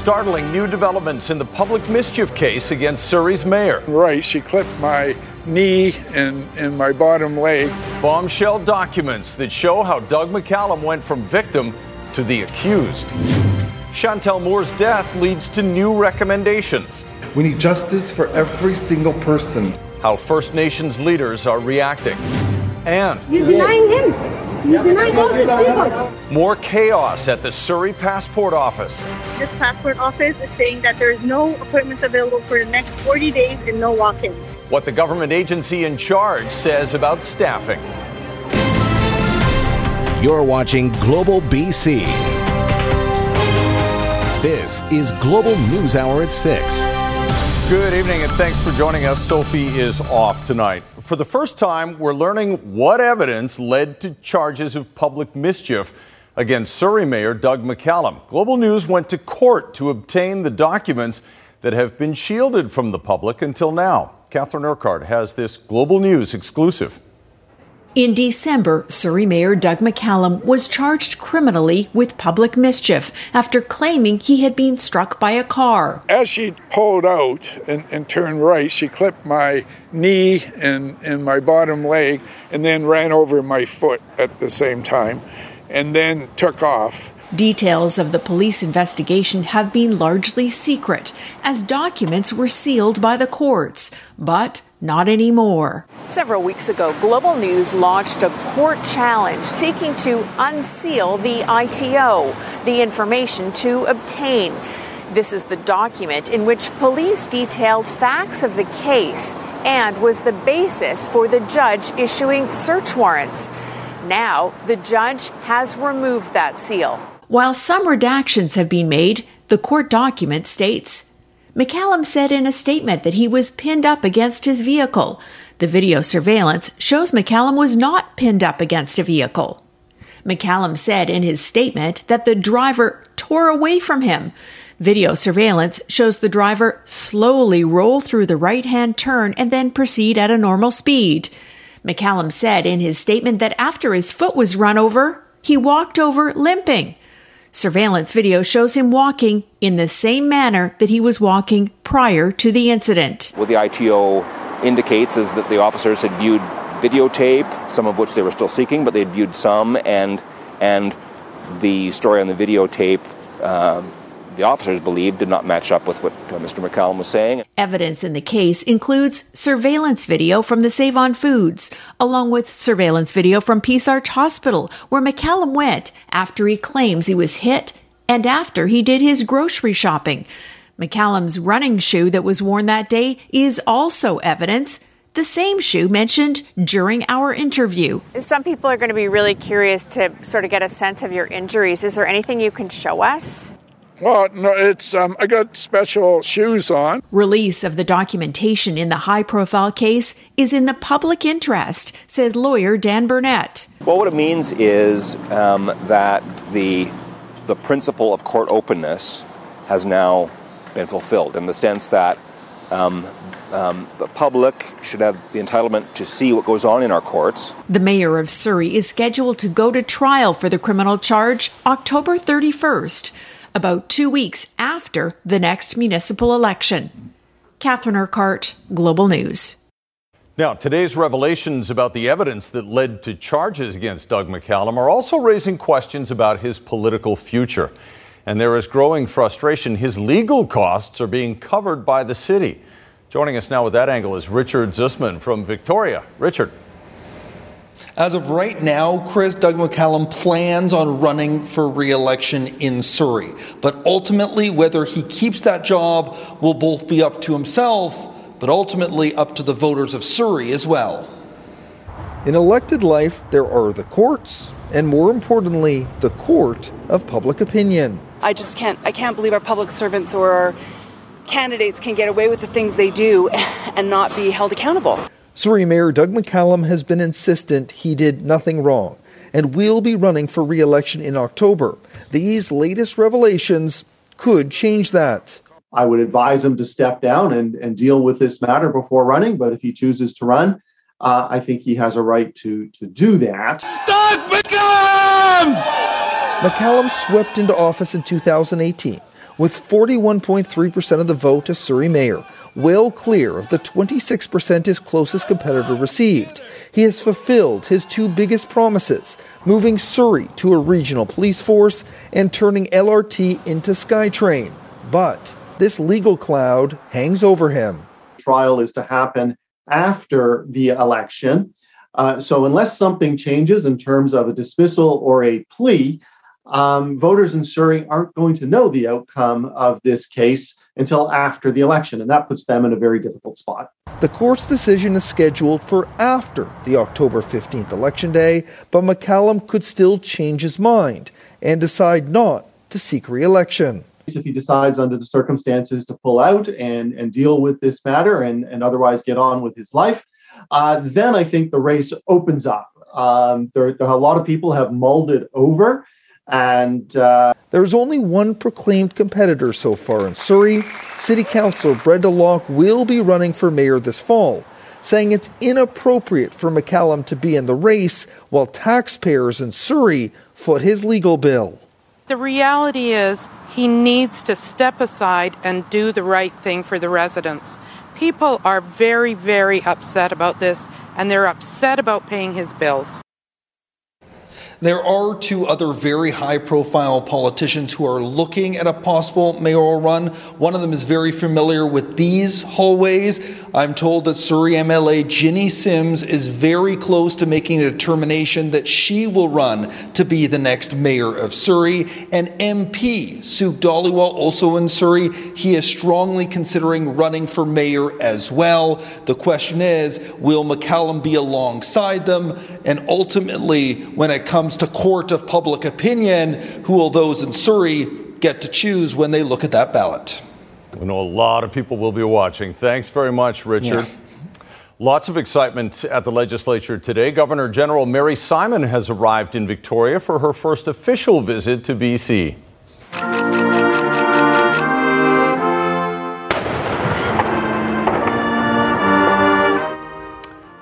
Startling new developments in the public mischief case against Surrey's mayor. Right, she clipped my knee and, and my bottom leg. Bombshell documents that show how Doug McCallum went from victim to the accused. Chantel Moore's death leads to new recommendations. We need justice for every single person. How First Nations leaders are reacting. And You're denying him. You're denying all these people. more chaos at the Surrey Passport Office. This passport office is saying that there is no appointments available for the next 40 days and no walk-ins. What the government agency in charge says about staffing. You're watching Global BC. This is Global News Hour at 6. Good evening and thanks for joining us. Sophie is off tonight. For the first time, we're learning what evidence led to charges of public mischief against Surrey Mayor Doug McCallum. Global News went to court to obtain the documents that have been shielded from the public until now. Catherine Urquhart has this Global News exclusive. In December, Surrey Mayor Doug McCallum was charged criminally with public mischief after claiming he had been struck by a car. As she pulled out and, and turned right, she clipped my knee and, and my bottom leg and then ran over my foot at the same time and then took off. Details of the police investigation have been largely secret, as documents were sealed by the courts, but not anymore. Several weeks ago, Global News launched a court challenge seeking to unseal the ITO, the information to obtain. This is the document in which police detailed facts of the case and was the basis for the judge issuing search warrants. Now, the judge has removed that seal. While some redactions have been made, the court document states McCallum said in a statement that he was pinned up against his vehicle. The video surveillance shows McCallum was not pinned up against a vehicle. McCallum said in his statement that the driver tore away from him. Video surveillance shows the driver slowly roll through the right hand turn and then proceed at a normal speed. McCallum said in his statement that after his foot was run over, he walked over limping. Surveillance video shows him walking in the same manner that he was walking prior to the incident. What the ITO indicates is that the officers had viewed videotape, some of which they were still seeking, but they had viewed some, and and the story on the videotape, uh, the officers believed, did not match up with what uh, Mr. McCallum was saying. Evidence in the case includes surveillance video from the Save On Foods, along with surveillance video from Peace Arch Hospital, where McCallum went after he claims he was hit and after he did his grocery shopping. McCallum's running shoe that was worn that day is also evidence. The same shoe mentioned during our interview. Some people are going to be really curious to sort of get a sense of your injuries. Is there anything you can show us? Well, no, it's um, I got special shoes on. Release of the documentation in the high profile case is in the public interest, says lawyer Dan Burnett. Well, what it means is um, that the the principle of court openness has now been fulfilled in the sense that um, um, the public should have the entitlement to see what goes on in our courts. The mayor of Surrey is scheduled to go to trial for the criminal charge October 31st, about two weeks after the next municipal election. Catherine Urquhart, Global News. Now, today's revelations about the evidence that led to charges against Doug McCallum are also raising questions about his political future. And there is growing frustration his legal costs are being covered by the city. Joining us now with that angle is Richard Zussman from Victoria. Richard. As of right now, Chris Doug McCallum plans on running for re election in Surrey. But ultimately, whether he keeps that job will both be up to himself, but ultimately up to the voters of Surrey as well. In elected life, there are the courts, and more importantly, the court of public opinion. I just can't I can't believe our public servants or our candidates can get away with the things they do and not be held accountable. Surrey Mayor Doug McCallum has been insistent he did nothing wrong and will be running for re election in October. These latest revelations could change that. I would advise him to step down and, and deal with this matter before running, but if he chooses to run, uh, I think he has a right to, to do that. Doug McCallum! McCallum swept into office in 2018 with 41.3% of the vote as Surrey mayor, well clear of the 26% his closest competitor received. He has fulfilled his two biggest promises, moving Surrey to a regional police force and turning LRT into SkyTrain. But this legal cloud hangs over him. Trial is to happen after the election. Uh, so, unless something changes in terms of a dismissal or a plea, um, voters in Surrey aren't going to know the outcome of this case until after the election, and that puts them in a very difficult spot. The court's decision is scheduled for after the October 15th election day, but McCallum could still change his mind and decide not to seek re election. If he decides under the circumstances to pull out and, and deal with this matter and, and otherwise get on with his life, uh, then I think the race opens up. Um, there, there, a lot of people have mulled it over. And uh, there's only one proclaimed competitor so far in Surrey. City Councilor Brenda Locke will be running for mayor this fall, saying it's inappropriate for McCallum to be in the race while taxpayers in Surrey foot his legal bill. The reality is, he needs to step aside and do the right thing for the residents. People are very, very upset about this, and they're upset about paying his bills. There are two other very high profile politicians who are looking at a possible mayoral run. One of them is very familiar with these hallways. I'm told that Surrey MLA Jinny Sims is very close to making a determination that she will run to be the next mayor of Surrey. And MP Sukh Dhaliwal, also in Surrey, he is strongly considering running for mayor as well. The question is will McCallum be alongside them? And ultimately, when it comes to court of public opinion, who will those in Surrey get to choose when they look at that ballot? We know a lot of people will be watching. Thanks very much, Richard. Yeah. Lots of excitement at the legislature today. Governor General Mary Simon has arrived in Victoria for her first official visit to BC.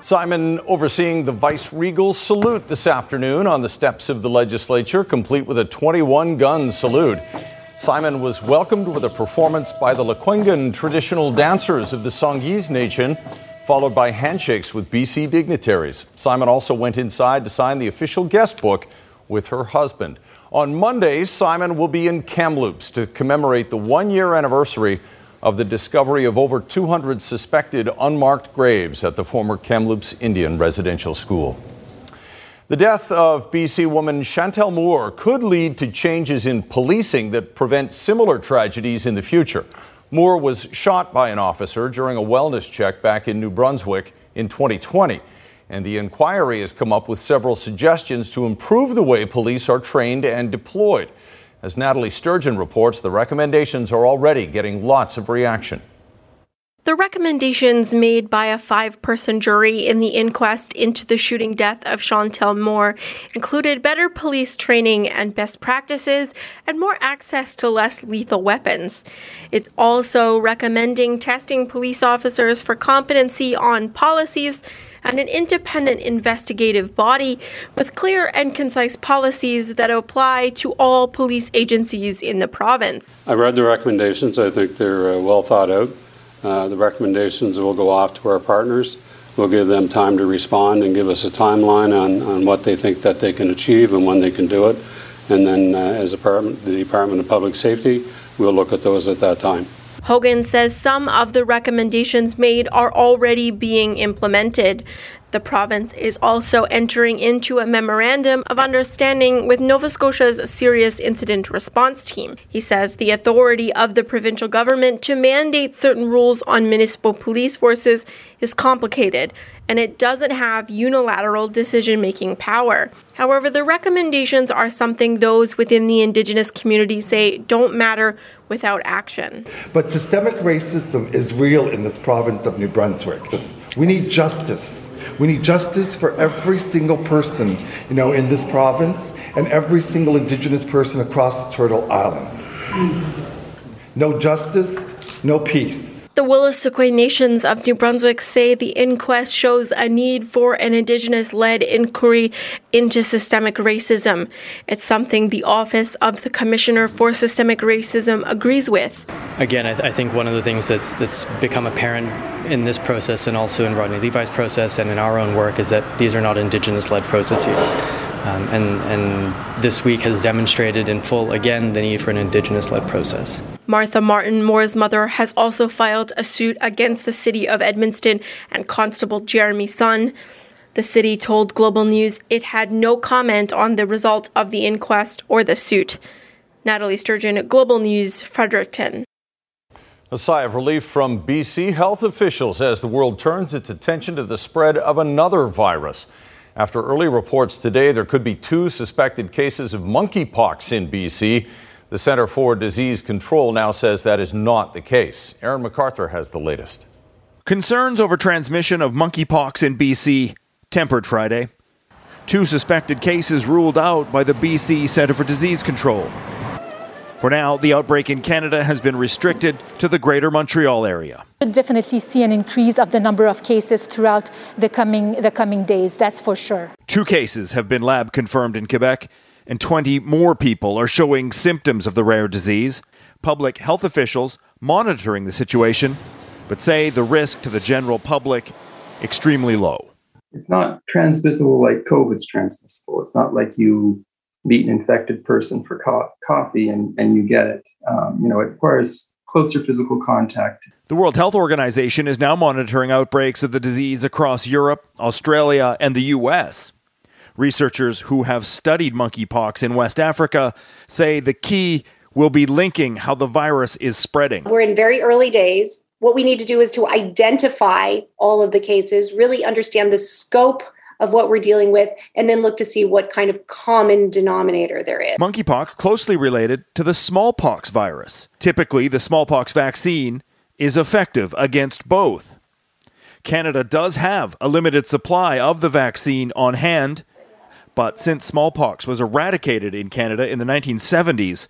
Simon overseeing the Vice Regal salute this afternoon on the steps of the legislature, complete with a 21 gun salute. Simon was welcomed with a performance by the Lekwungen traditional dancers of the Songhees Nation, followed by handshakes with BC dignitaries. Simon also went inside to sign the official guest book with her husband. On Monday, Simon will be in Kamloops to commemorate the one year anniversary of the discovery of over 200 suspected unmarked graves at the former Kamloops Indian Residential School. The death of BC woman Chantel Moore could lead to changes in policing that prevent similar tragedies in the future. Moore was shot by an officer during a wellness check back in New Brunswick in 2020. And the inquiry has come up with several suggestions to improve the way police are trained and deployed. As Nathalie Sturgeon reports, the recommendations are already getting lots of reaction. The recommendations made by a five person jury in the inquest into the shooting death of Chantel Moore included better police training and best practices and more access to less lethal weapons. It's also recommending testing police officers for competency on policies and an independent investigative body with clear and concise policies that apply to all police agencies in the province. I read the recommendations, I think they're uh, well thought out. Uh, the recommendations will go off to our partners. We'll give them time to respond and give us a timeline on, on what they think that they can achieve and when they can do it. And then, uh, as department, the Department of Public Safety, we'll look at those at that time. Hogan says some of the recommendations made are already being implemented. The province is also entering into a memorandum of understanding with Nova Scotia's Serious Incident Response Team. He says the authority of the provincial government to mandate certain rules on municipal police forces is complicated and it doesn't have unilateral decision making power. However, the recommendations are something those within the Indigenous community say don't matter without action. But systemic racism is real in this province of New Brunswick. We need justice. We need justice for every single person, you know, in this province and every single Indigenous person across Turtle Island. No justice, no peace. The Wolastoqey Nations of New Brunswick say the inquest shows a need for an Indigenous led inquiry into systemic racism. It's something the Office of the Commissioner for Systemic Racism agrees with. Again, I, th- I think one of the things that's, that's become apparent in this process and also in Rodney Levi's process and in our own work is that these are not Indigenous led processes. Um, and, and this week has demonstrated in full again the need for an Indigenous led process. Martha Martin, Moore's mother, has also filed a suit against the city of Edmundston and Constable Jeremy Son. The city told Global News it had no comment on the result of the inquest or the suit. Nathalie Sturgeon, Global News, Fredericton. A sigh of relief from BC health officials as the world turns its attention to the spread of another virus. After early reports today, there could be two suspected cases of monkeypox in BC. The Center for Disease Control now says that is not the case. Aaron McArthur has the latest. Concerns over transmission of monkeypox in BC tempered Friday. Two suspected cases ruled out by the BC Center for Disease Control. For now, the outbreak in Canada has been restricted to the Greater Montreal area. We'll definitely see an increase of the number of cases throughout the coming the coming days. That's for sure. Two cases have been lab confirmed in Quebec, and 20 more people are showing symptoms of the rare disease. Public health officials monitoring the situation, but say the risk to the general public extremely low. It's not transmissible like COVID's transmissible. It's not like you meet an infected person for co- coffee and, and you get it. Um, you know, it requires closer physical contact. The World Health Organization is now monitoring outbreaks of the disease across Europe, Australia, and the U.S. Researchers who have studied monkeypox in West Africa say the key will be linking how the virus is spreading. We're in very early days. What we need to do is to identify all of the cases, really understand the scope of what we're dealing with, and then look to see what kind of common denominator there is. Monkeypox closely related to the smallpox virus. Typically, the smallpox vaccine is effective against both. Canada does have a limited supply of the vaccine on hand, but since smallpox was eradicated in Canada in the 1970s,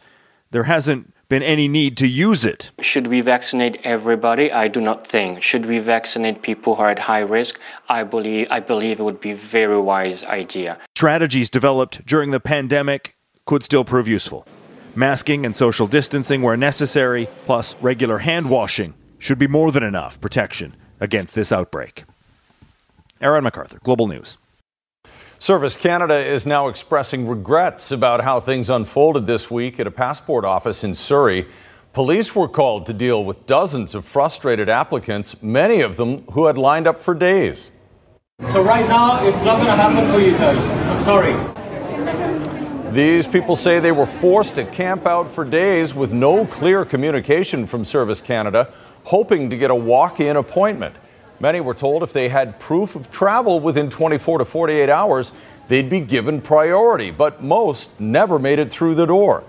there hasn't been any need to use it. Should we vaccinate everybody? I do not think. Should we vaccinate people who are at high risk? I believe I believe it would be a very wise idea. Strategies developed during the pandemic could still prove useful. Masking and social distancing where necessary, plus regular hand washing, should be more than enough protection against this outbreak. Aaron McArthur, Global News. Service Canada is now expressing regrets about how things unfolded this week at a passport office in Surrey. Police were called to deal with dozens of frustrated applicants, many of them who had lined up for days. So, right now, it's not going to happen for you guys. I'm sorry. These people say they were forced to camp out for days with no clear communication from Service Canada, hoping to get a walk in appointment. Many were told if they had proof of travel within 24 to 48 hours, they'd be given priority, but most never made it through the door.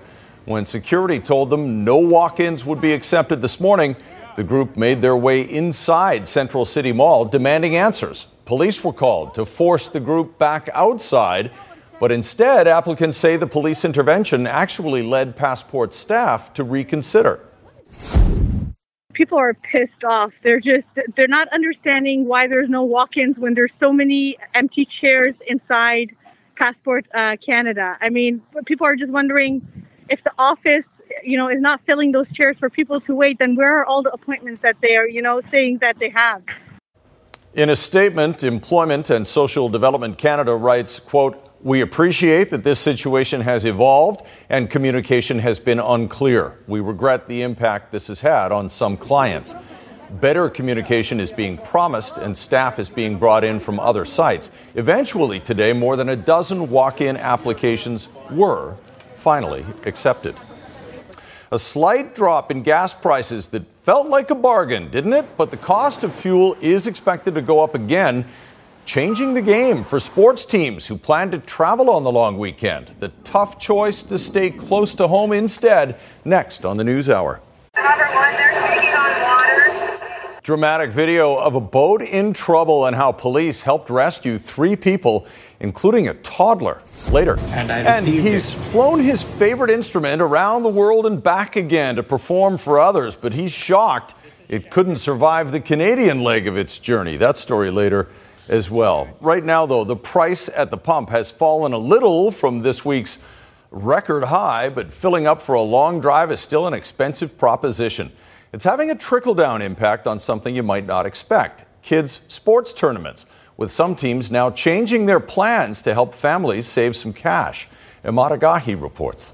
When security told them no walk ins would be accepted this morning, the group made their way inside Central City Mall demanding answers. Police were called to force the group back outside, but instead, applicants say the police intervention actually led passport staff to reconsider people are pissed off. They're just they're not understanding why there's no walk-ins when there's so many empty chairs inside Passport uh, Canada. I mean, people are just wondering if the office, you know, is not filling those chairs for people to wait. Then where are all the appointments that they are, you know, saying that they have? In a statement, Employment and Social Development Canada writes, quote, we appreciate that this situation has evolved and communication has been unclear. We regret the impact this has had on some clients. Better communication is being promised, and staff is being brought in from other sites. Eventually, today, more than a dozen walk in applications were finally accepted. A slight drop in gas prices that felt like a bargain, didn't it? But the cost of fuel is expected to go up again, changing the game for sports teams who plan to travel on the long weekend. The tough choice to stay close to home instead, next on the News Hour. Dramatic video of a boat in trouble and how police helped rescue three people, including a toddler. Later. And, and he's it. flown his favorite instrument around the world and back again to perform for others, but he's shocked it couldn't survive the Canadian leg of its journey. That story later as well. Right now, though, the price at the pump has fallen a little from this week's record high, but filling up for a long drive is still an expensive proposition. It's having a trickle down impact on something you might not expect kids' sports tournaments, with some teams now changing their plans to help families save some cash. Emad Agahi reports.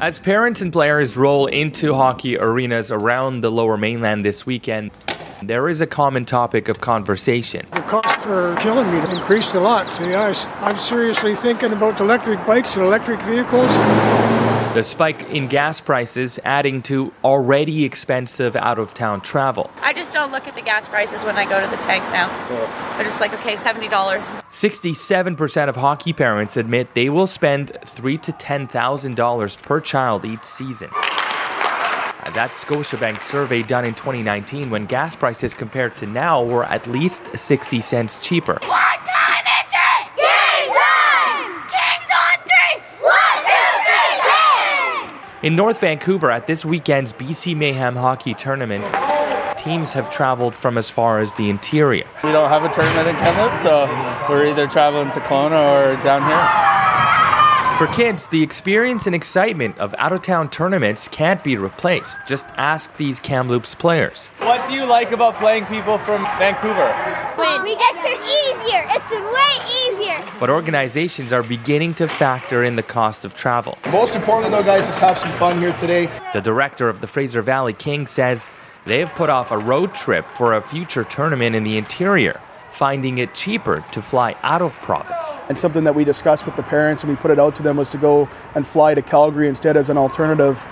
As parents and players roll into hockey arenas around the lower mainland this weekend, there is a common topic of conversation. The cost for killing me. Increased a lot. So yeah, I'm seriously thinking about electric bikes and electric vehicles. The spike in gas prices adding to already expensive out of town travel. I just don't look at the gas prices when I go to the tank now. They're just like, okay, $70. 67% of hockey parents admit they will spend three to $10,000 per child each season. That's Scotiabank's survey done in 2019 when gas prices compared to now were at least 60 cents cheaper. What time is it? Game time! Kings on three! One, two, three, Kings! In North Vancouver at this weekend's BC Mayhem hockey tournament, teams have traveled from as far as the interior. We don't have a tournament in Kamloops, so we're either traveling to Kelowna or down here. For kids, the experience and excitement of out of town tournaments can't be replaced. Just ask these Kamloops players. What do you like about playing people from Vancouver? When we get it's easier. It's way easier. But organizations are beginning to factor in the cost of travel. Most importantly, though, guys, is have some fun here today. The director of the Fraser Valley King says they have put off a road trip for a future tournament in the interior finding it cheaper to fly out of province. And something that we discussed with the parents and we put it out to them was to go and fly to Calgary instead as an alternative.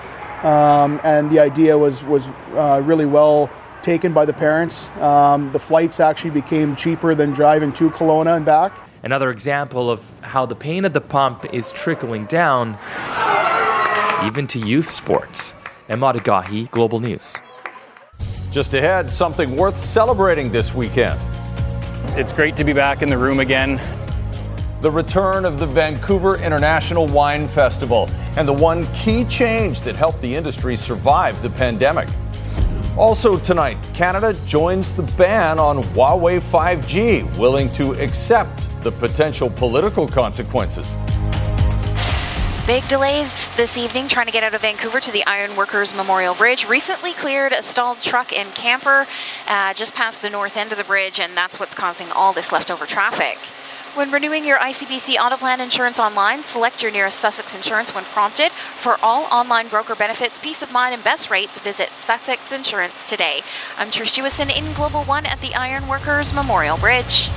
Um, and the idea was was uh, really well taken by the parents. Um, the flights actually became cheaper than driving to Kelowna and back. Another example of how the pain at the pump is trickling down even to youth sports. Emad Agahi, Global News. Just ahead, something worth celebrating this weekend. It's great to be back in the room again. The return of the Vancouver International Wine Festival and the one key change that helped the industry survive the pandemic. Also tonight, Canada joins the ban on Huawei 5G, willing to accept the potential political consequences. Big delays this evening trying to get out of Vancouver to the Ironworkers Memorial Bridge. Recently cleared a stalled truck and camper uh, just past the north end of the bridge, and that's what's causing all this leftover traffic. When renewing your ICBC auto plan insurance online, select your nearest Sussex Insurance when prompted. For all online broker benefits, peace of mind, and best rates, visit Sussex Insurance today. I'm Trish Jewison in Global One at the Ironworkers Memorial Bridge.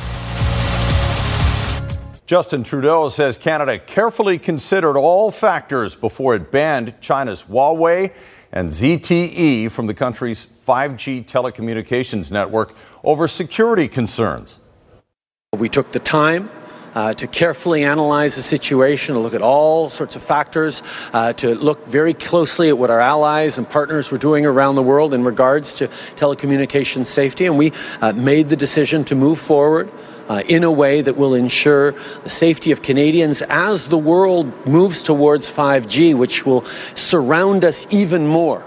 Justin Trudeau says Canada carefully considered all factors before it banned China's Huawei and ZTE from the country's 5G telecommunications network over security concerns. We took the time uh, to carefully analyze the situation, to look at all sorts of factors, uh, to look very closely at what our allies and partners were doing around the world in regards to telecommunications safety. And we uh, made the decision to move forward uh, in a way that will ensure the safety of Canadians as the world moves towards 5G, which will surround us even more.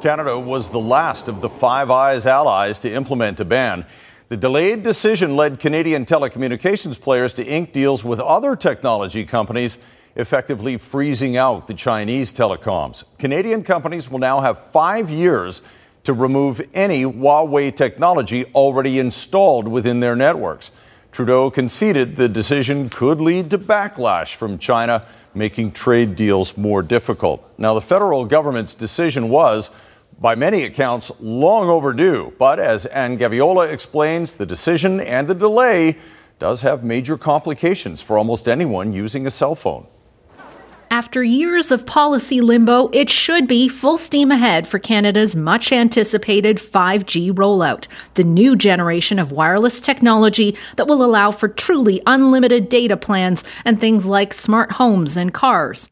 Canada was the last of the Five Eyes allies to implement a ban. The delayed decision led Canadian telecommunications players to ink deals with other technology companies, effectively freezing out the Chinese telecoms. Canadian companies will now have five years to remove any Huawei technology already installed within their networks. Trudeau conceded the decision could lead to backlash from China, making trade deals more difficult. Now, the federal government's decision was by many accounts, long overdue. But as Anne Gaviola explains, the decision and the delay does have major complications for almost anyone using a cell phone. After years of policy limbo, it should be full steam ahead for Canada's much anticipated 5G rollout, the new generation of wireless technology that will allow for truly unlimited data plans and things like smart homes and cars.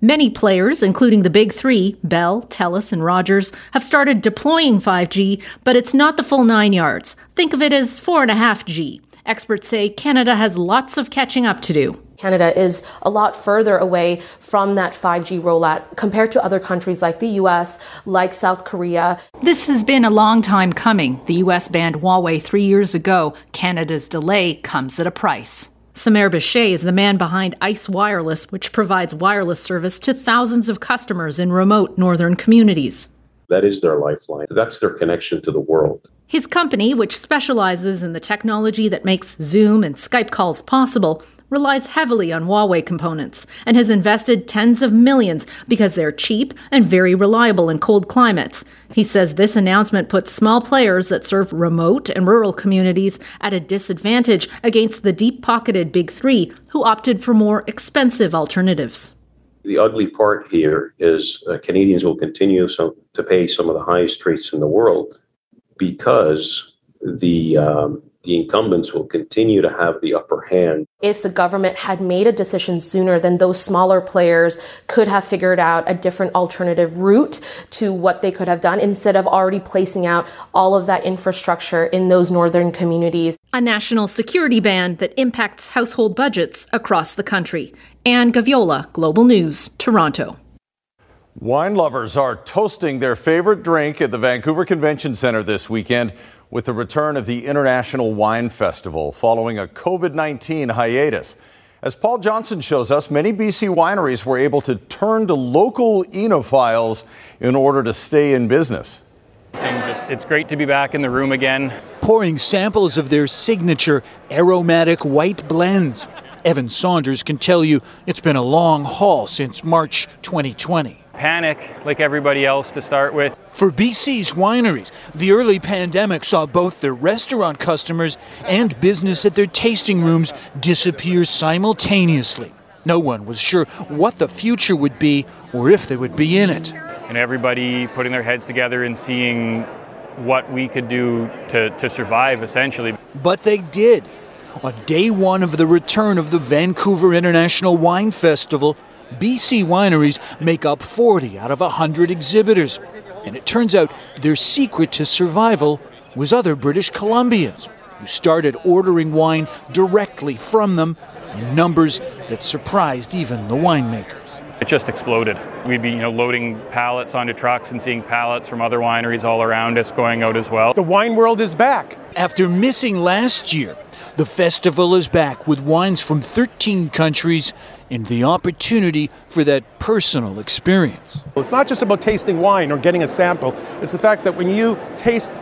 Many players, including the big three, Bell, TELUS, and Rogers, have started deploying 5G, but it's not the full nine yards. Think of it as 4.5G. Experts say Canada has lots of catching up to do. Canada is a lot further away from that 5G rollout compared to other countries like the US, like South Korea. This has been a long time coming. The US banned Huawei three years ago. Canada's delay comes at a price. Samer Bishay is the man behind Ice Wireless, which provides wireless service to thousands of customers in remote northern communities. That is their lifeline. That's their connection to the world. His company, which specializes in the technology that makes Zoom and Skype calls possible, relies heavily on Huawei components and has invested tens of millions because they're cheap and very reliable in cold climates. He says this announcement puts small players that serve remote and rural communities at a disadvantage against the deep pocketed big three who opted for more expensive alternatives. The ugly part here is uh, Canadians will continue some, to pay some of the highest rates in the world because the um, the incumbents will continue to have the upper hand. If the government had made a decision sooner, then those smaller players could have figured out a different alternative route to what they could have done instead of already placing out all of that infrastructure in those northern communities. A national security ban that impacts household budgets across the country. Anne Gaviola, Global News, Toronto. Wine lovers are toasting their favorite drink at the Vancouver Convention Center this weekend with the return of the International Wine Festival following a COVID 19 hiatus. As Paul Johnson shows us, many BC wineries were able to turn to local enophiles in order to stay in business. It's great to be back in the room again. Pouring samples of their signature aromatic white blends. Evan Saunders can tell you it's been a long haul since March 2020 panic like everybody else to start with. For BC's wineries, the early pandemic saw both their restaurant customers and business at their tasting rooms disappear simultaneously. No one was sure what the future would be or if they would be in it. And everybody putting their heads together and seeing what we could do to, to survive, essentially. But they did. On day one of the return of the Vancouver International Wine Festival, BC wineries make up 40 out of 100 exhibitors. And it turns out their secret to survival was other British Columbians who started ordering wine directly from them in numbers that surprised even the winemakers. It just exploded. We'd be, you know, loading pallets onto trucks and seeing pallets from other wineries all around us going out as well. The wine world is back. After missing last year, the festival is back with wines from 13 countries and the opportunity for that personal experience. It's not just about tasting wine or getting a sample, it's the fact that when you taste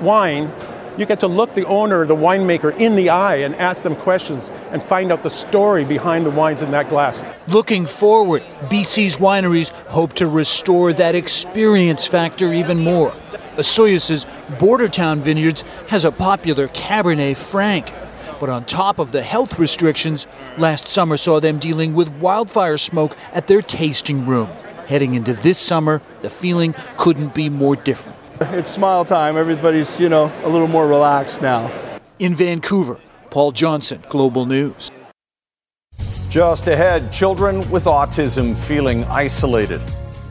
wine, you get to look the owner, the winemaker, in the eye and ask them questions and find out the story behind the wines in that glass. Looking forward, BC's wineries hope to restore that experience factor even more. Osoyoos' Bordertown Vineyards has a popular Cabernet Franc. But on top of the health restrictions, last summer saw them dealing with wildfire smoke at their tasting room. Heading into this summer, the feeling couldn't be more different. It's smile time. Everybody's, you know, a little more relaxed now. In Vancouver, Paul Johnson, Global News. Just ahead, children with autism feeling isolated.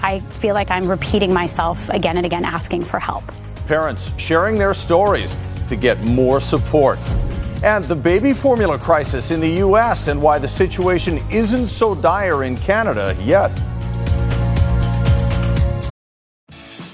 I feel like I'm repeating myself again and again, asking for help. Parents sharing their stories to get more support and the baby formula crisis in the U.S. and why the situation isn't so dire in Canada yet.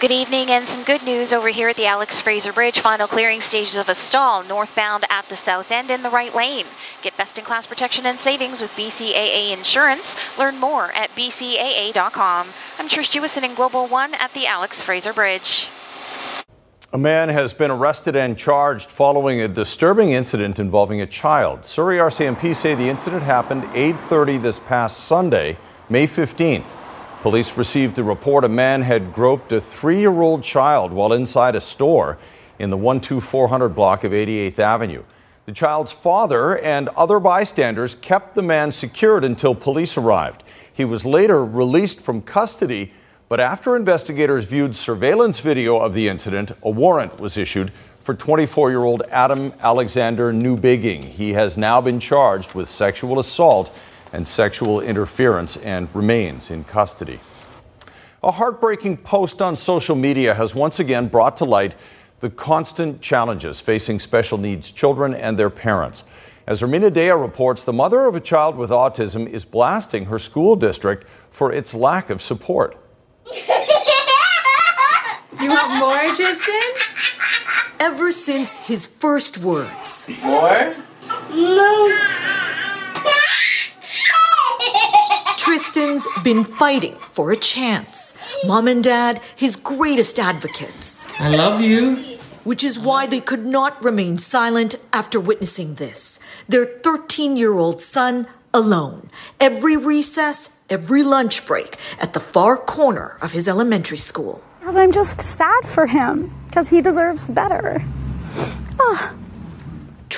Good evening and some good news over here at the Alex Fraser Bridge. Final clearing stages of a stall northbound at the south end in the right lane. Get best in class protection and savings with BCAA Insurance. Learn more at bcaa.com. I'm Trish Jewison in Global One at the Alex Fraser Bridge. A man has been arrested and charged following a disturbing incident involving a child. Surrey RCMP say the incident happened 8:30 this past Sunday, May 15th. Police received a report a man had groped a 3-year-old child while inside a store in the 12400 block of 88th Avenue. The child's father and other bystanders kept the man secured until police arrived. He was later released from custody but after investigators viewed surveillance video of the incident, a warrant was issued for 24 year old Adam Alexander Newbigging. He has now been charged with sexual assault and sexual interference and remains in custody. A heartbreaking post on social media has once again brought to light the constant challenges facing special needs children and their parents. As Rumina Daya reports, the mother of a child with autism is blasting her school district for its lack of support. You want more, Tristan? Ever since his first words. More? Tristan's been fighting for a chance. Mom and dad, his greatest advocates. I love you. Which is why they could not remain silent after witnessing this. Their 13 year old son alone. Every recess, every lunch break at the far corner of his elementary school. I'm just sad for him, because he deserves better. Ah.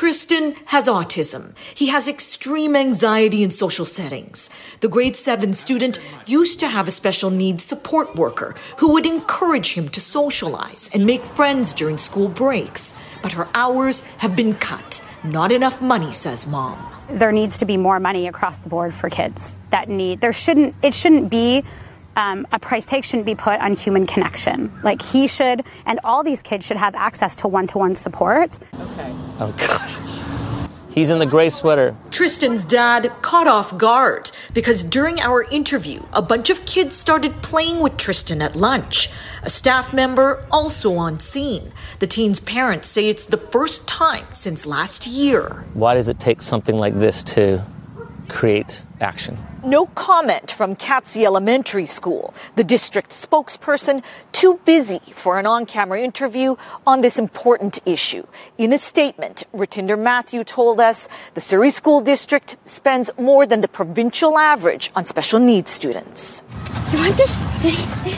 Tristan has autism. He has extreme anxiety in social settings. The grade 7 student used to have a special needs support worker who would encourage him to socialize and make friends during school breaks. But her hours have been cut. Not enough money, says mom there needs to be more money across the board for kids that need there shouldn't it shouldn't be um, a price tag shouldn't be put on human connection. Like he should and all these kids should have access to one-to-one support. Okay. Oh god. He's in the gray sweater. Tristan's dad caught off guard because during our interview a bunch of kids started playing with tristan at lunch. A staff member also on scene. The teen's parents say it's the first time since last year. Why does it take something like this to create action? No comment from Katzie Elementary School, the district spokesperson, too busy for an on camera interview on this important issue. In a statement, Ritinder Matharu told us the Surrey School District spends more than the provincial average on special needs students. You want this?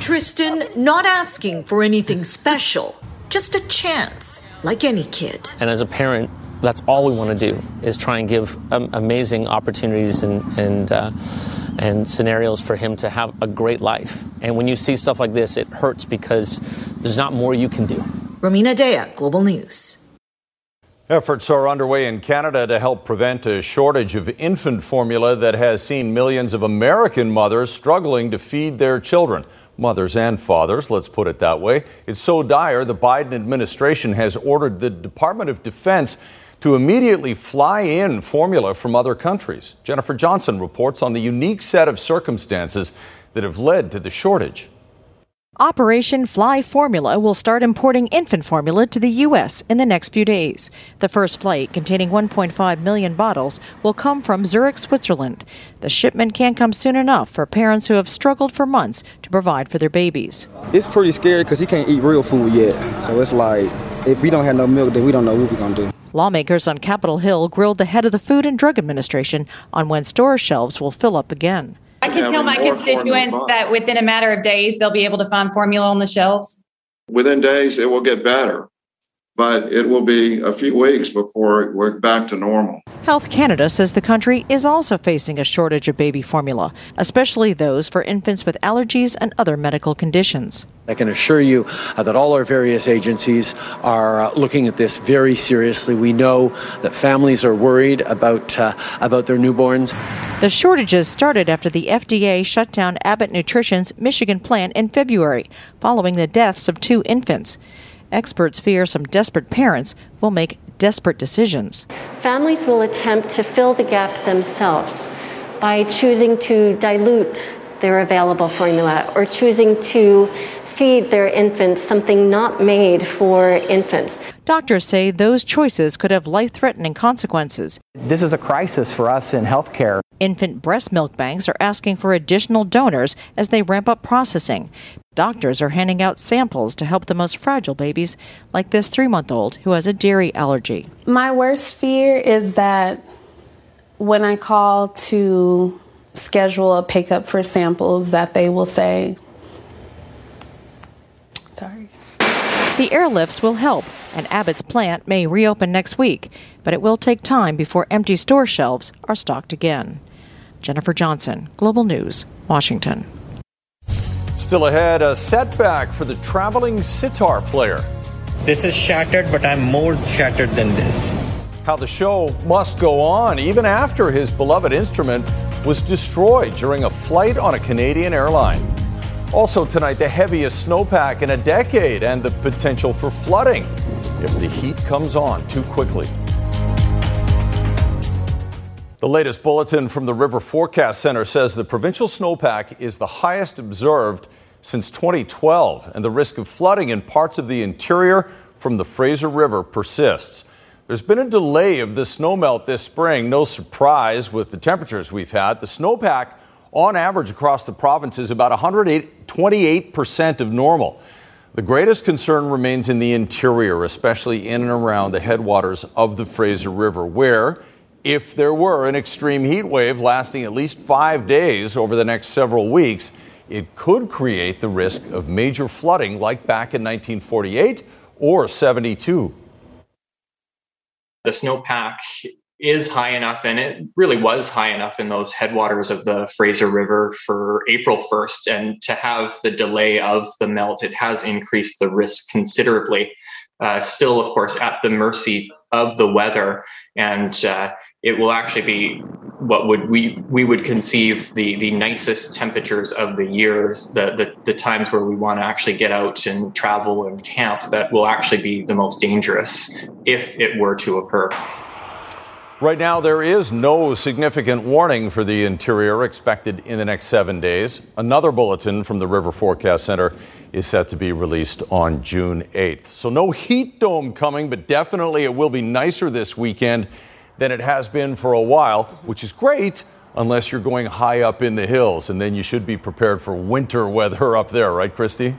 Tristan not asking for anything special, just a chance, like any kid. And as a parent, that's all we want to do is try and give um, amazing opportunities and and uh, and scenarios for him to have a great life. And when you see stuff like this, it hurts because there's not more you can do. Rumina Daya, Global News. Efforts are underway in Canada to help prevent a shortage of infant formula that has seen millions of American mothers struggling to feed their children mothers and fathers, let's put it that way. It's so dire, the Biden administration has ordered the Department of Defense to immediately fly in formula from other countries. Jennifer Johnson reports on the unique set of circumstances that have led to the shortage. Operation Fly Formula will start importing infant formula to the U.S. in the next few days. The first flight, containing 1.5 million bottles, will come from Zurich, Switzerland. The shipment can't come soon enough for parents who have struggled for months to provide for their babies. It's pretty scary because he can't eat real food yet. So it's like, if we don't have no milk, then we don't know what we're going to do. Lawmakers on Capitol Hill grilled the head of the Food and Drug Administration on when store shelves will fill up again. I can tell my constituents that within a matter of days, they'll be able to find formula on the shelves. Within days, it will get better, but it will be a few weeks before we're back to normal. Health Canada says the country is also facing a shortage of baby formula, especially those for infants with allergies and other medical conditions. I can assure you uh, that all our various agencies are uh, looking at this very seriously. We know that families are worried about uh, about their newborns. The shortages started after the FDA shut down Abbott Nutrition's Michigan plant in February, following the deaths of two infants. Experts fear some desperate parents will make desperate decisions. Families will attempt to fill the gap themselves by choosing to dilute their available formula or choosing to feed their infants something not made for infants. Doctors say those choices could have life threatening consequences. This is a crisis for us in healthcare. Infant breast milk banks are asking for additional donors as they ramp up processing. Doctors are handing out samples to help the most fragile babies, like this three month old who has a dairy allergy. My worst fear is that when I call to schedule a pickup for samples, that they will say, sorry. The airlifts will help, and Abbott's plant may reopen next week, but it will take time before empty store shelves are stocked again. Jennifer Johnson, Global News, Washington. Still ahead, a setback for the traveling sitar player. This is shattered, but I'm more shattered than this. How the show must go on even after his beloved instrument was destroyed during a flight on a Canadian airline. Also, tonight, the heaviest snowpack in a decade and the potential for flooding if the heat comes on too quickly. The latest bulletin from the River Forecast Center says the provincial snowpack is the highest observed since 2012, and the risk of flooding in parts of the interior from the Fraser River persists. There's been a delay of the snowmelt this spring, no surprise with the temperatures we've had. The snowpack, on average across the province, is about 128% of normal. The greatest concern remains in the interior, especially in and around the headwaters of the Fraser River, where if there were an extreme heat wave lasting at least five days over the next several weeks, it could create the risk of major flooding like back in 1948 or 72. The snowpack is high enough, and it really was high enough in those headwaters of the Fraser River for April 1st. And to have the delay of the melt, it has increased the risk considerably. Uh, still, of course, at the mercy of the weather, and uh, it will actually be what would we we would conceive the the nicest temperatures of the years, the the, the times where we want to actually get out and travel and camp. That will actually be the most dangerous if it were to occur. Right now, there is no significant warning for the interior expected in the next seven days. Another bulletin from the River Forecast Center is set to be released on June 8th. So, no heat dome coming, but definitely it will be nicer this weekend than it has been for a while, which is great unless you're going high up in the hills. And then you should be prepared for winter weather up there, right, Christy?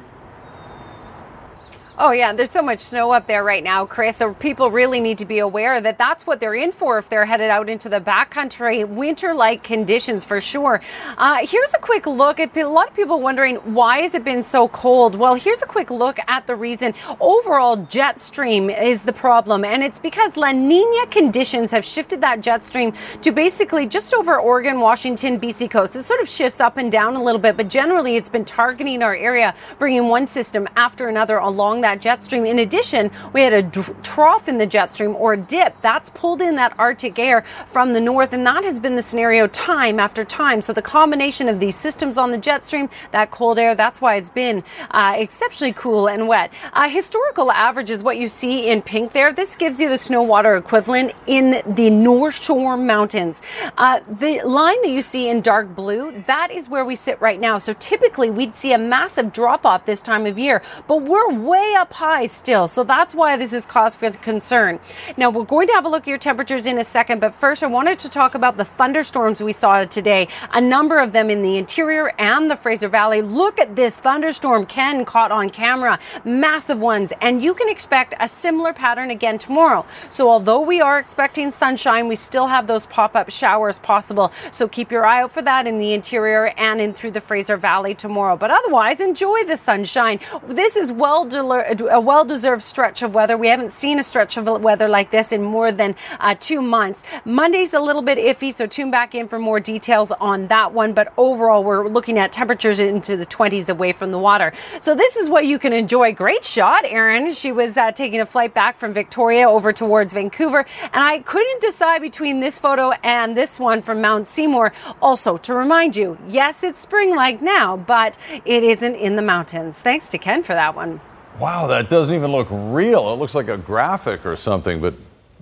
Oh, yeah, there's so much snow up there right now, Chris. So people really need to be aware that that's what they're in for if they're headed out into the backcountry. Winter like conditions for sure. Uh, here's a quick look at a lot of people wondering why has it been so cold? Well, here's a quick look at the reason. Overall, jet stream is the problem, and it's because La Nina conditions have shifted that jet stream to basically just over Oregon, Washington, BC coast. It sort of shifts up and down a little bit, but generally it's been targeting our area, bringing one system after another along that jet stream. In addition, we had a trough in the jet stream or dip that's pulled in that Arctic air from the north, and that has been the scenario time after time. So the combination of these systems on the jet stream, that cold air, that's why it's been uh, exceptionally cool and wet. Uh, historical average is what you see in pink there. This gives you the snow water equivalent in the North Shore Mountains. Uh, the line that you see in dark blue, that is where we sit right now. So typically we'd see a massive drop off this time of year, but we're way up high still. So that's why this is cause for concern. Now, we're going to have a look at your temperatures in a second, but first, I wanted to talk about the thunderstorms we saw today. A number of them in the interior and the Fraser Valley. Look at this thunderstorm Ken caught on camera. Massive ones. And you can expect a similar pattern again tomorrow. So, although we are expecting sunshine, we still have those pop up showers possible. So, keep your eye out for that in the interior and in through the Fraser Valley tomorrow. But otherwise, enjoy the sunshine. This is well a well deserved stretch of weather. We haven't seen a stretch of weather like this in more than uh, two months. Monday's a little bit iffy, so tune back in for more details on that one. But overall, we're looking at temperatures into the 20s away from the water. So this is what you can enjoy. Great shot, Erin. She was uh, taking a flight back from Victoria over towards Vancouver, and I couldn't decide between this photo and this one from Mount Seymour. Also, to remind you, yes, it's spring like now, but it isn't in the mountains. Thanks to Ken for that one. Wow, that doesn't even look real. It looks like a graphic or something, but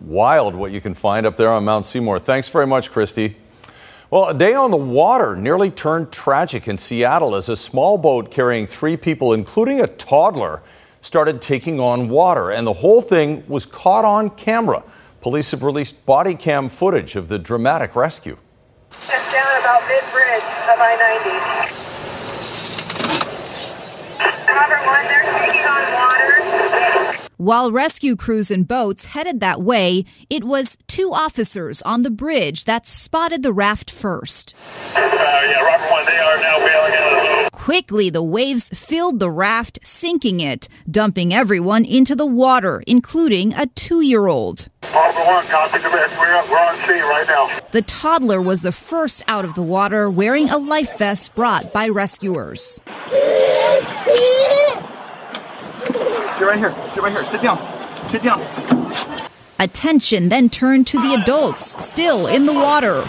wild what you can find up there on Mount Seymour. Thanks very much, Christy. Well, a day on the water nearly turned tragic in Seattle as a small boat carrying three people, including a toddler, started taking on water, and the whole thing was caught on camera. Police have released body cam footage of the dramatic rescue. Just down about mid bridge of I 90. Number one, they're taking on water. While rescue crews and boats headed that way, it was two officers on the bridge that spotted the raft first. Uh, yeah, Robert one, they are now bailing out the. Quickly, the waves filled the raft, sinking it, dumping everyone into the water, including a two year old. Robert one, copy the rest. We're, we're on scene right now. The toddler was the first out of the water wearing a life vest brought by rescuers. Sit right here. Sit right here. Sit down. Sit down. Attention then turned to the adults, still in the water.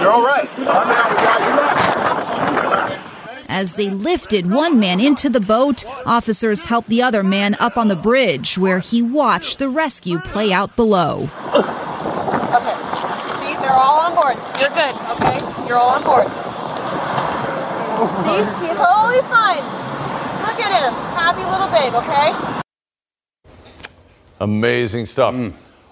You're all right. Calm down. We got you. As they lifted one man into the boat, officers helped the other man up on the bridge, where he watched the rescue play out below. Okay. See, they're all on board. You're good, okay? You're all on board. See, he's totally fine. Look at him. Happy little babe, okay? Amazing stuff.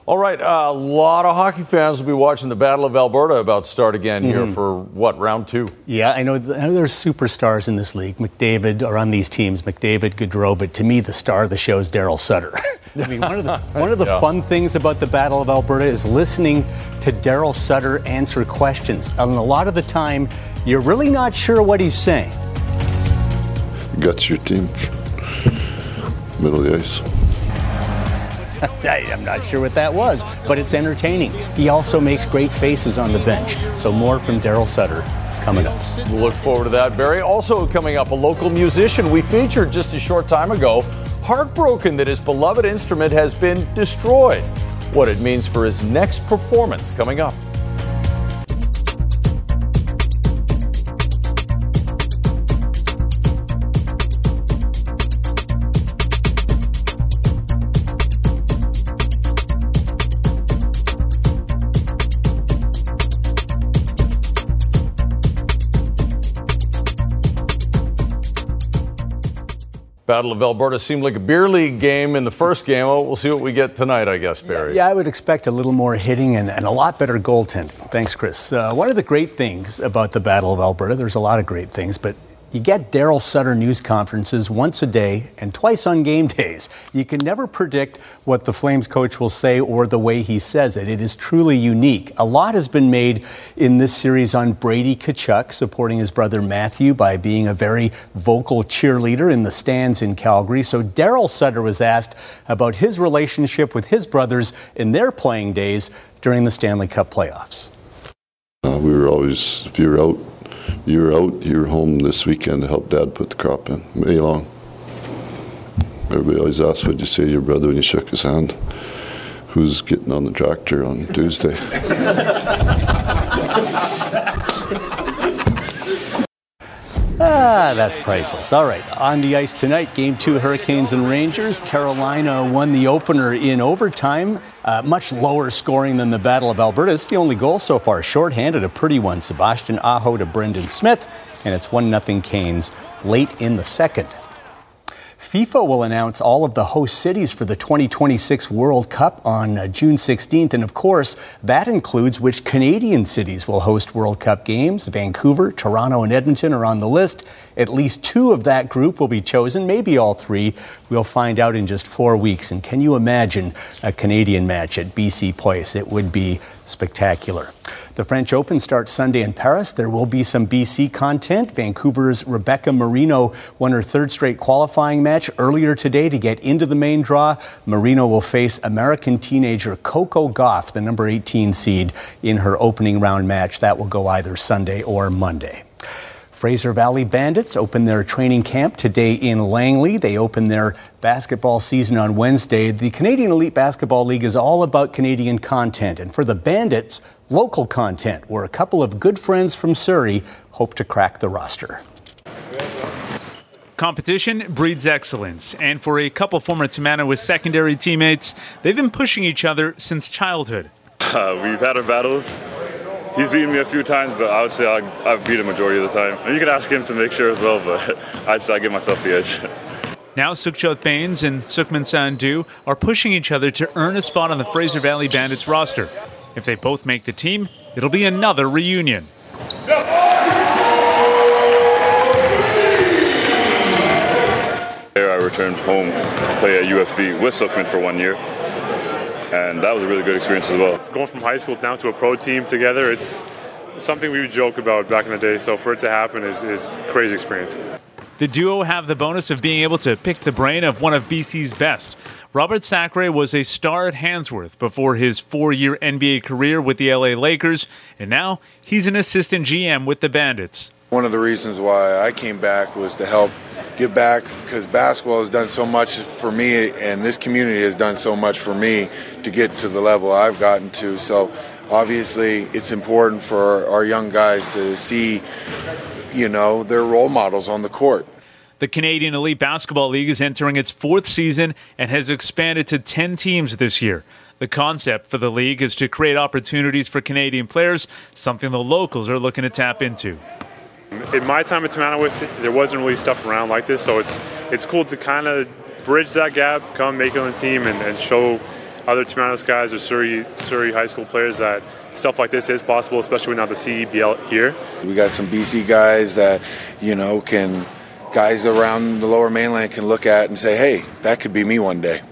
All right, a lot of hockey fans will be watching the Battle of Alberta about to start again here Mhm. for what round two? Yeah, I know, I know there's superstars in this league. McDavid are on these teams. McDavid, Gaudreau, but to me, the star of the show is Daryl Sutter. I mean, one of the one of the Yeah. fun things about the Battle of Alberta is listening to Daryl Sutter answer questions. And a lot of the time, you're really not sure what he's saying. Guts your team. Middle of the ice. I, I'm not sure what that was, but it's entertaining. He also makes great faces on the bench. So more from Daryl Sutter coming up. We'll look forward to that, Barry. Also coming up, a local musician we featured just a short time ago, heartbroken that his beloved instrument has been destroyed. What it means for his next performance coming up. Battle of Alberta seemed like a beer league game in the first game. Oh, we'll see what we get tonight, I guess, Barry. Yeah, I would expect a little more hitting and, and a lot better goaltending. Thanks, Chris. Uh, one of the great things about the Battle of Alberta, there's a lot of great things, but you get Daryl Sutter news conferences once a day and twice on game days. You can never predict what the Flames coach will say or the way he says it. It is truly unique. A lot has been made in this series on Brady Tkachuk supporting his brother Matthew by being a very vocal cheerleader in the stands in Calgary. So Daryl Sutter was asked about his relationship with his brothers in their playing days during the Stanley Cup playoffs. Uh, we were always, if you were out, you were out, you were home this weekend to help dad put the crop in, May long. Everybody always asked, what'd you say to your brother when you shook his hand? Who's getting on the tractor on Tuesday? Ah, that's priceless. All right, on the ice tonight, game two, Hurricanes and Rangers. Carolina won the opener in overtime. Uh, much lower scoring than the Battle of Alberta. It's the only goal so far, shorthanded, a pretty one. Sebastian Aho to Brendan Smith, and it's 1 0 Canes late in the second. FIFA will announce all of the host cities for the 2026 World Cup on uh, June 16th. And of course, that includes which Canadian cities will host World Cup games. Vancouver, Toronto, and Edmonton are on the list. At least two of that group will be chosen, maybe all three. We'll find out in just four weeks. And can you imagine a Canadian match at BC Place? It would be spectacular. The French Open starts Sunday in Paris. There will be some BC content. Vancouver's Rebecca Marino won her third straight qualifying match earlier today to get into the main draw. Marino will face American teenager Coco Gauff, the number 18 seed, in her opening round match. That will go either Sunday or Monday. Fraser Valley Bandits open their training camp today in Langley. They open their basketball season on Wednesday. The Canadian Elite Basketball League is all about Canadian content. And for the Bandits, local content, where a couple of good friends from Surrey hope to crack the roster. Competition breeds excellence, and for a couple former Tamanawis secondary teammates, they've been pushing each other since childhood. Uh, we've had our battles, He's beaten me a few times, but I would say I, I've beat him majority of the time. And you can ask him to make sure as well, but I'd say I give myself the edge. Now Sukhjot Bains and Sukhman Sandu are pushing each other to earn a spot on the Fraser Valley Bandits roster. If they both make the team, it'll be another reunion. There, I returned home to play at UFV with Sukhman for one year, and that was a really good experience as well. Going from high school now to a pro team together, it's something we would joke about back in the day. So for it to happen is, is a crazy experience. The duo have the bonus of being able to pick the brain of one of BC's best. Robert Sacre was a star at Handsworth before his four year NBA career with the LA Lakers, and now he's an assistant GM with the Bandits. One of the reasons why I came back was to help give back because basketball has done so much for me, and this community has done so much for me to get to the level I've gotten to. So, obviously, it's important for our young guys to see, you know, their role models on the court. The Canadian Elite Basketball League is entering its fourth season and has expanded to 10 teams this year. The concept for the league is to create opportunities for Canadian players, something the locals are looking to tap into. In my time at Tamanawis, there wasn't really stuff around like this, so it's it's cool to kind of bridge that gap, come make it on the team, and, and show other Tamanawis guys or Surrey Surrey high school players that stuff like this is possible, especially when now the CEBL here. We got some BC guys that you know can guys around the lower mainland can look at and say, hey, that could be me one day.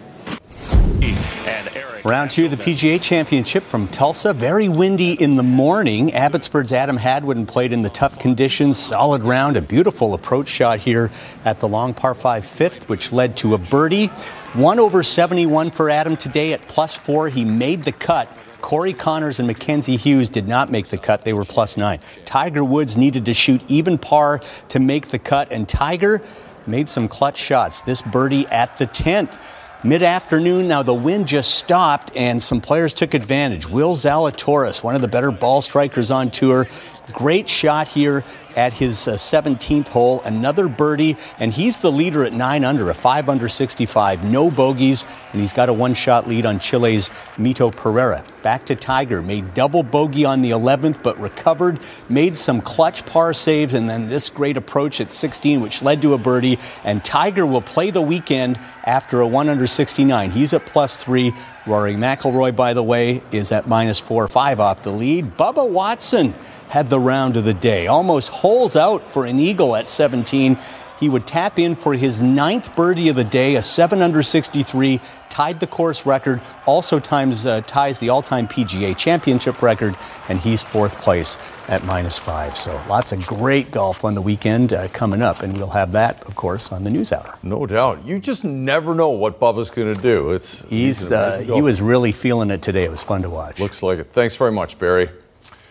Round two of the PGA Championship from Tulsa. Very windy in the morning. Abbotsford's Adam Hadwin played in the tough conditions. Solid round. A beautiful approach shot here at the long par 5 fifth, which led to a birdie. One over 71 for Adam today at plus four. He made the cut. Corey Conners and Mackenzie Hughes did not make the cut. They were plus nine. Tiger Woods needed to shoot even par to make the cut, and Tiger made some clutch shots. This birdie at the 10th. Mid afternoon, now the wind just stopped and some players took advantage. Will Zalatoris, one of the better ball strikers on tour, great shot here at his uh, 17th hole. Another birdie, and he's the leader at 9 under, a 5 under 65. No bogeys, and he's got a one shot lead on Chile's Mito Pereira. Back to Tiger, made double bogey on the 11th, but recovered, made some clutch par saves, and then this great approach at 16, which led to a birdie. And Tiger will play the weekend after a 1 under 69. He's at plus three. Rory McIlroy, by the way, is at minus four or five off the lead. Bubba Watson had the round of the day, almost holes out for an eagle at 17. He would tap in for his ninth birdie of the day, a 7 under 63, tied the course record, also times uh, ties the all-time PGA Championship record, and he's fourth place at minus five. So lots of great golf on the weekend uh, coming up, and we'll have that, of course, on the news hour. No doubt. You just never know what Bubba's going to do. It's he's uh, he was really feeling it today. It was fun to watch. Looks like it. Thanks very much, Barry.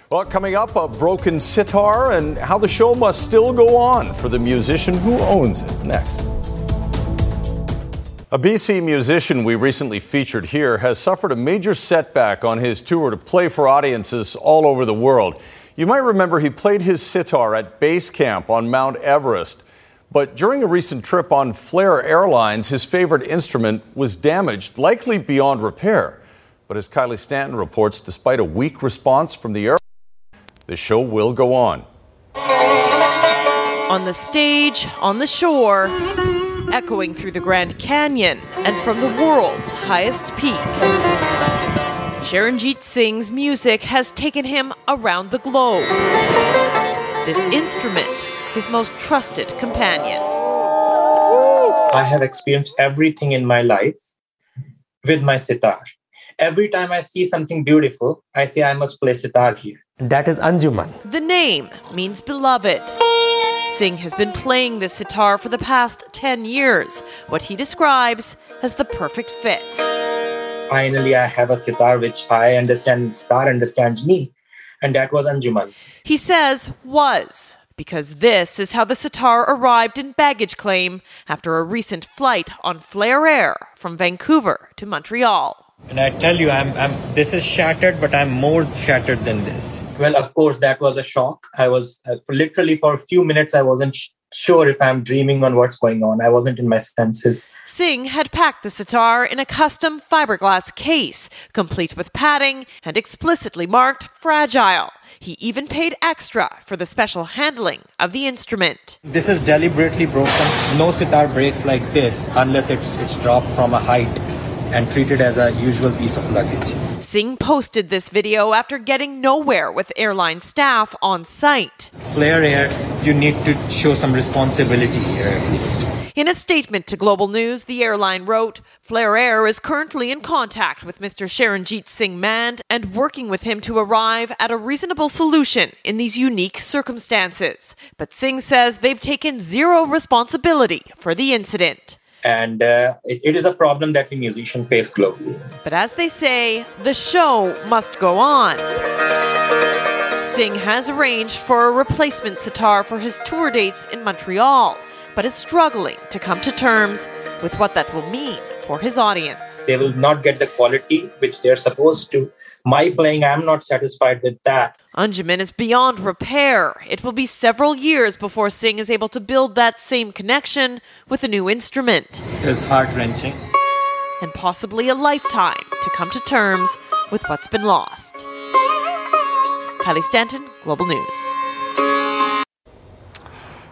Well, coming up, a broken sitar and how the show must still go on for the musician who owns it. Next. A BC musician we recently featured here has suffered a major setback on his tour to play for audiences all over the world. You might remember he played his sitar at base camp on Mount Everest. But during a recent trip on Flair Airlines, his favorite instrument was damaged, likely beyond repair. But as Kylie Stanton reports, despite a weak response from the airline, the show will go on. On the stage, on the shore, echoing through the Grand Canyon, and from the world's highest peak. Sharanjit Singh's music has taken him around the globe. This instrument, his most trusted companion. I have experienced everything in my life with my sitar. Every time I see something beautiful, I say I must play sitar here. That is Anjuman. The name means beloved. Singh has been playing this sitar for the past 10 years, what he describes as the perfect fit. Finally, I have a sitar which I understand, sitar understands me, and that was Anjuman. He says was, because this is how the sitar arrived in baggage claim after a recent flight on Flair Air from Vancouver to Montreal. And I tell you, I'm, I'm. This is shattered, but I'm more shattered than this. Well, of course, that was a shock. I was uh, literally for a few minutes, I wasn't sh- sure if I'm dreaming on what's going on. I wasn't in my senses. Singh had packed the sitar in a custom fiberglass case, complete with padding and explicitly marked fragile. He even paid extra for the special handling of the instrument. This is deliberately broken. No sitar breaks like this unless it's it's dropped from a height and treated as a usual piece of luggage. Singh posted this video after getting nowhere with airline staff on site. Flair Air, you need to show some responsibility here at least. In a statement to Global News, the airline wrote Flair Air is currently in contact with Mr. Sharanjit Singh Mand and working with him to arrive at a reasonable solution in these unique circumstances. But Singh says they've taken zero responsibility for the incident. And uh, it, it is a problem that the musicians face globally. But as they say, the show must go on. Singh has arranged for a replacement sitar for his tour dates in Montreal, but is struggling to come to terms with what that will mean for his audience. They will not get the quality which they're supposed to. My playing, I'm not satisfied with that. Anjuman is beyond repair. It will be several years before Singh is able to build that same connection with a new instrument. It's heart wrenching. And possibly a lifetime to come to terms with what's been lost. Kylie Stanton, Global News.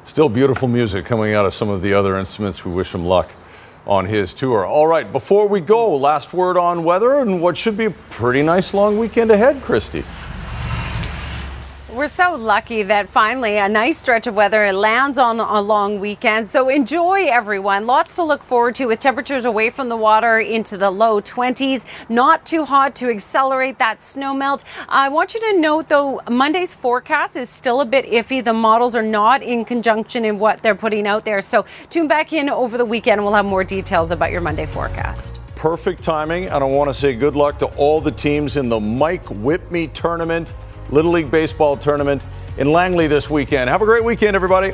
Still beautiful music coming out of some of the other instruments. We wish him luck on his tour. All right, before we go, last word on weather and what should be a pretty nice long weekend ahead, Christy. We're so lucky that finally a nice stretch of weather lands on a long weekend. So enjoy, everyone. Lots to look forward to with temperatures away from the water into the low 20s. Not too hot to accelerate that snow melt. I want you to note, though, Monday's forecast is still a bit iffy. The models are not in conjunction in what they're putting out there. So tune back in over the weekend. We'll have more details about your Monday forecast. Perfect timing. And I want to say good luck to all the teams in the Mike Whitney tournament. Little League Baseball tournament in Langley this weekend. Have a great weekend, everybody.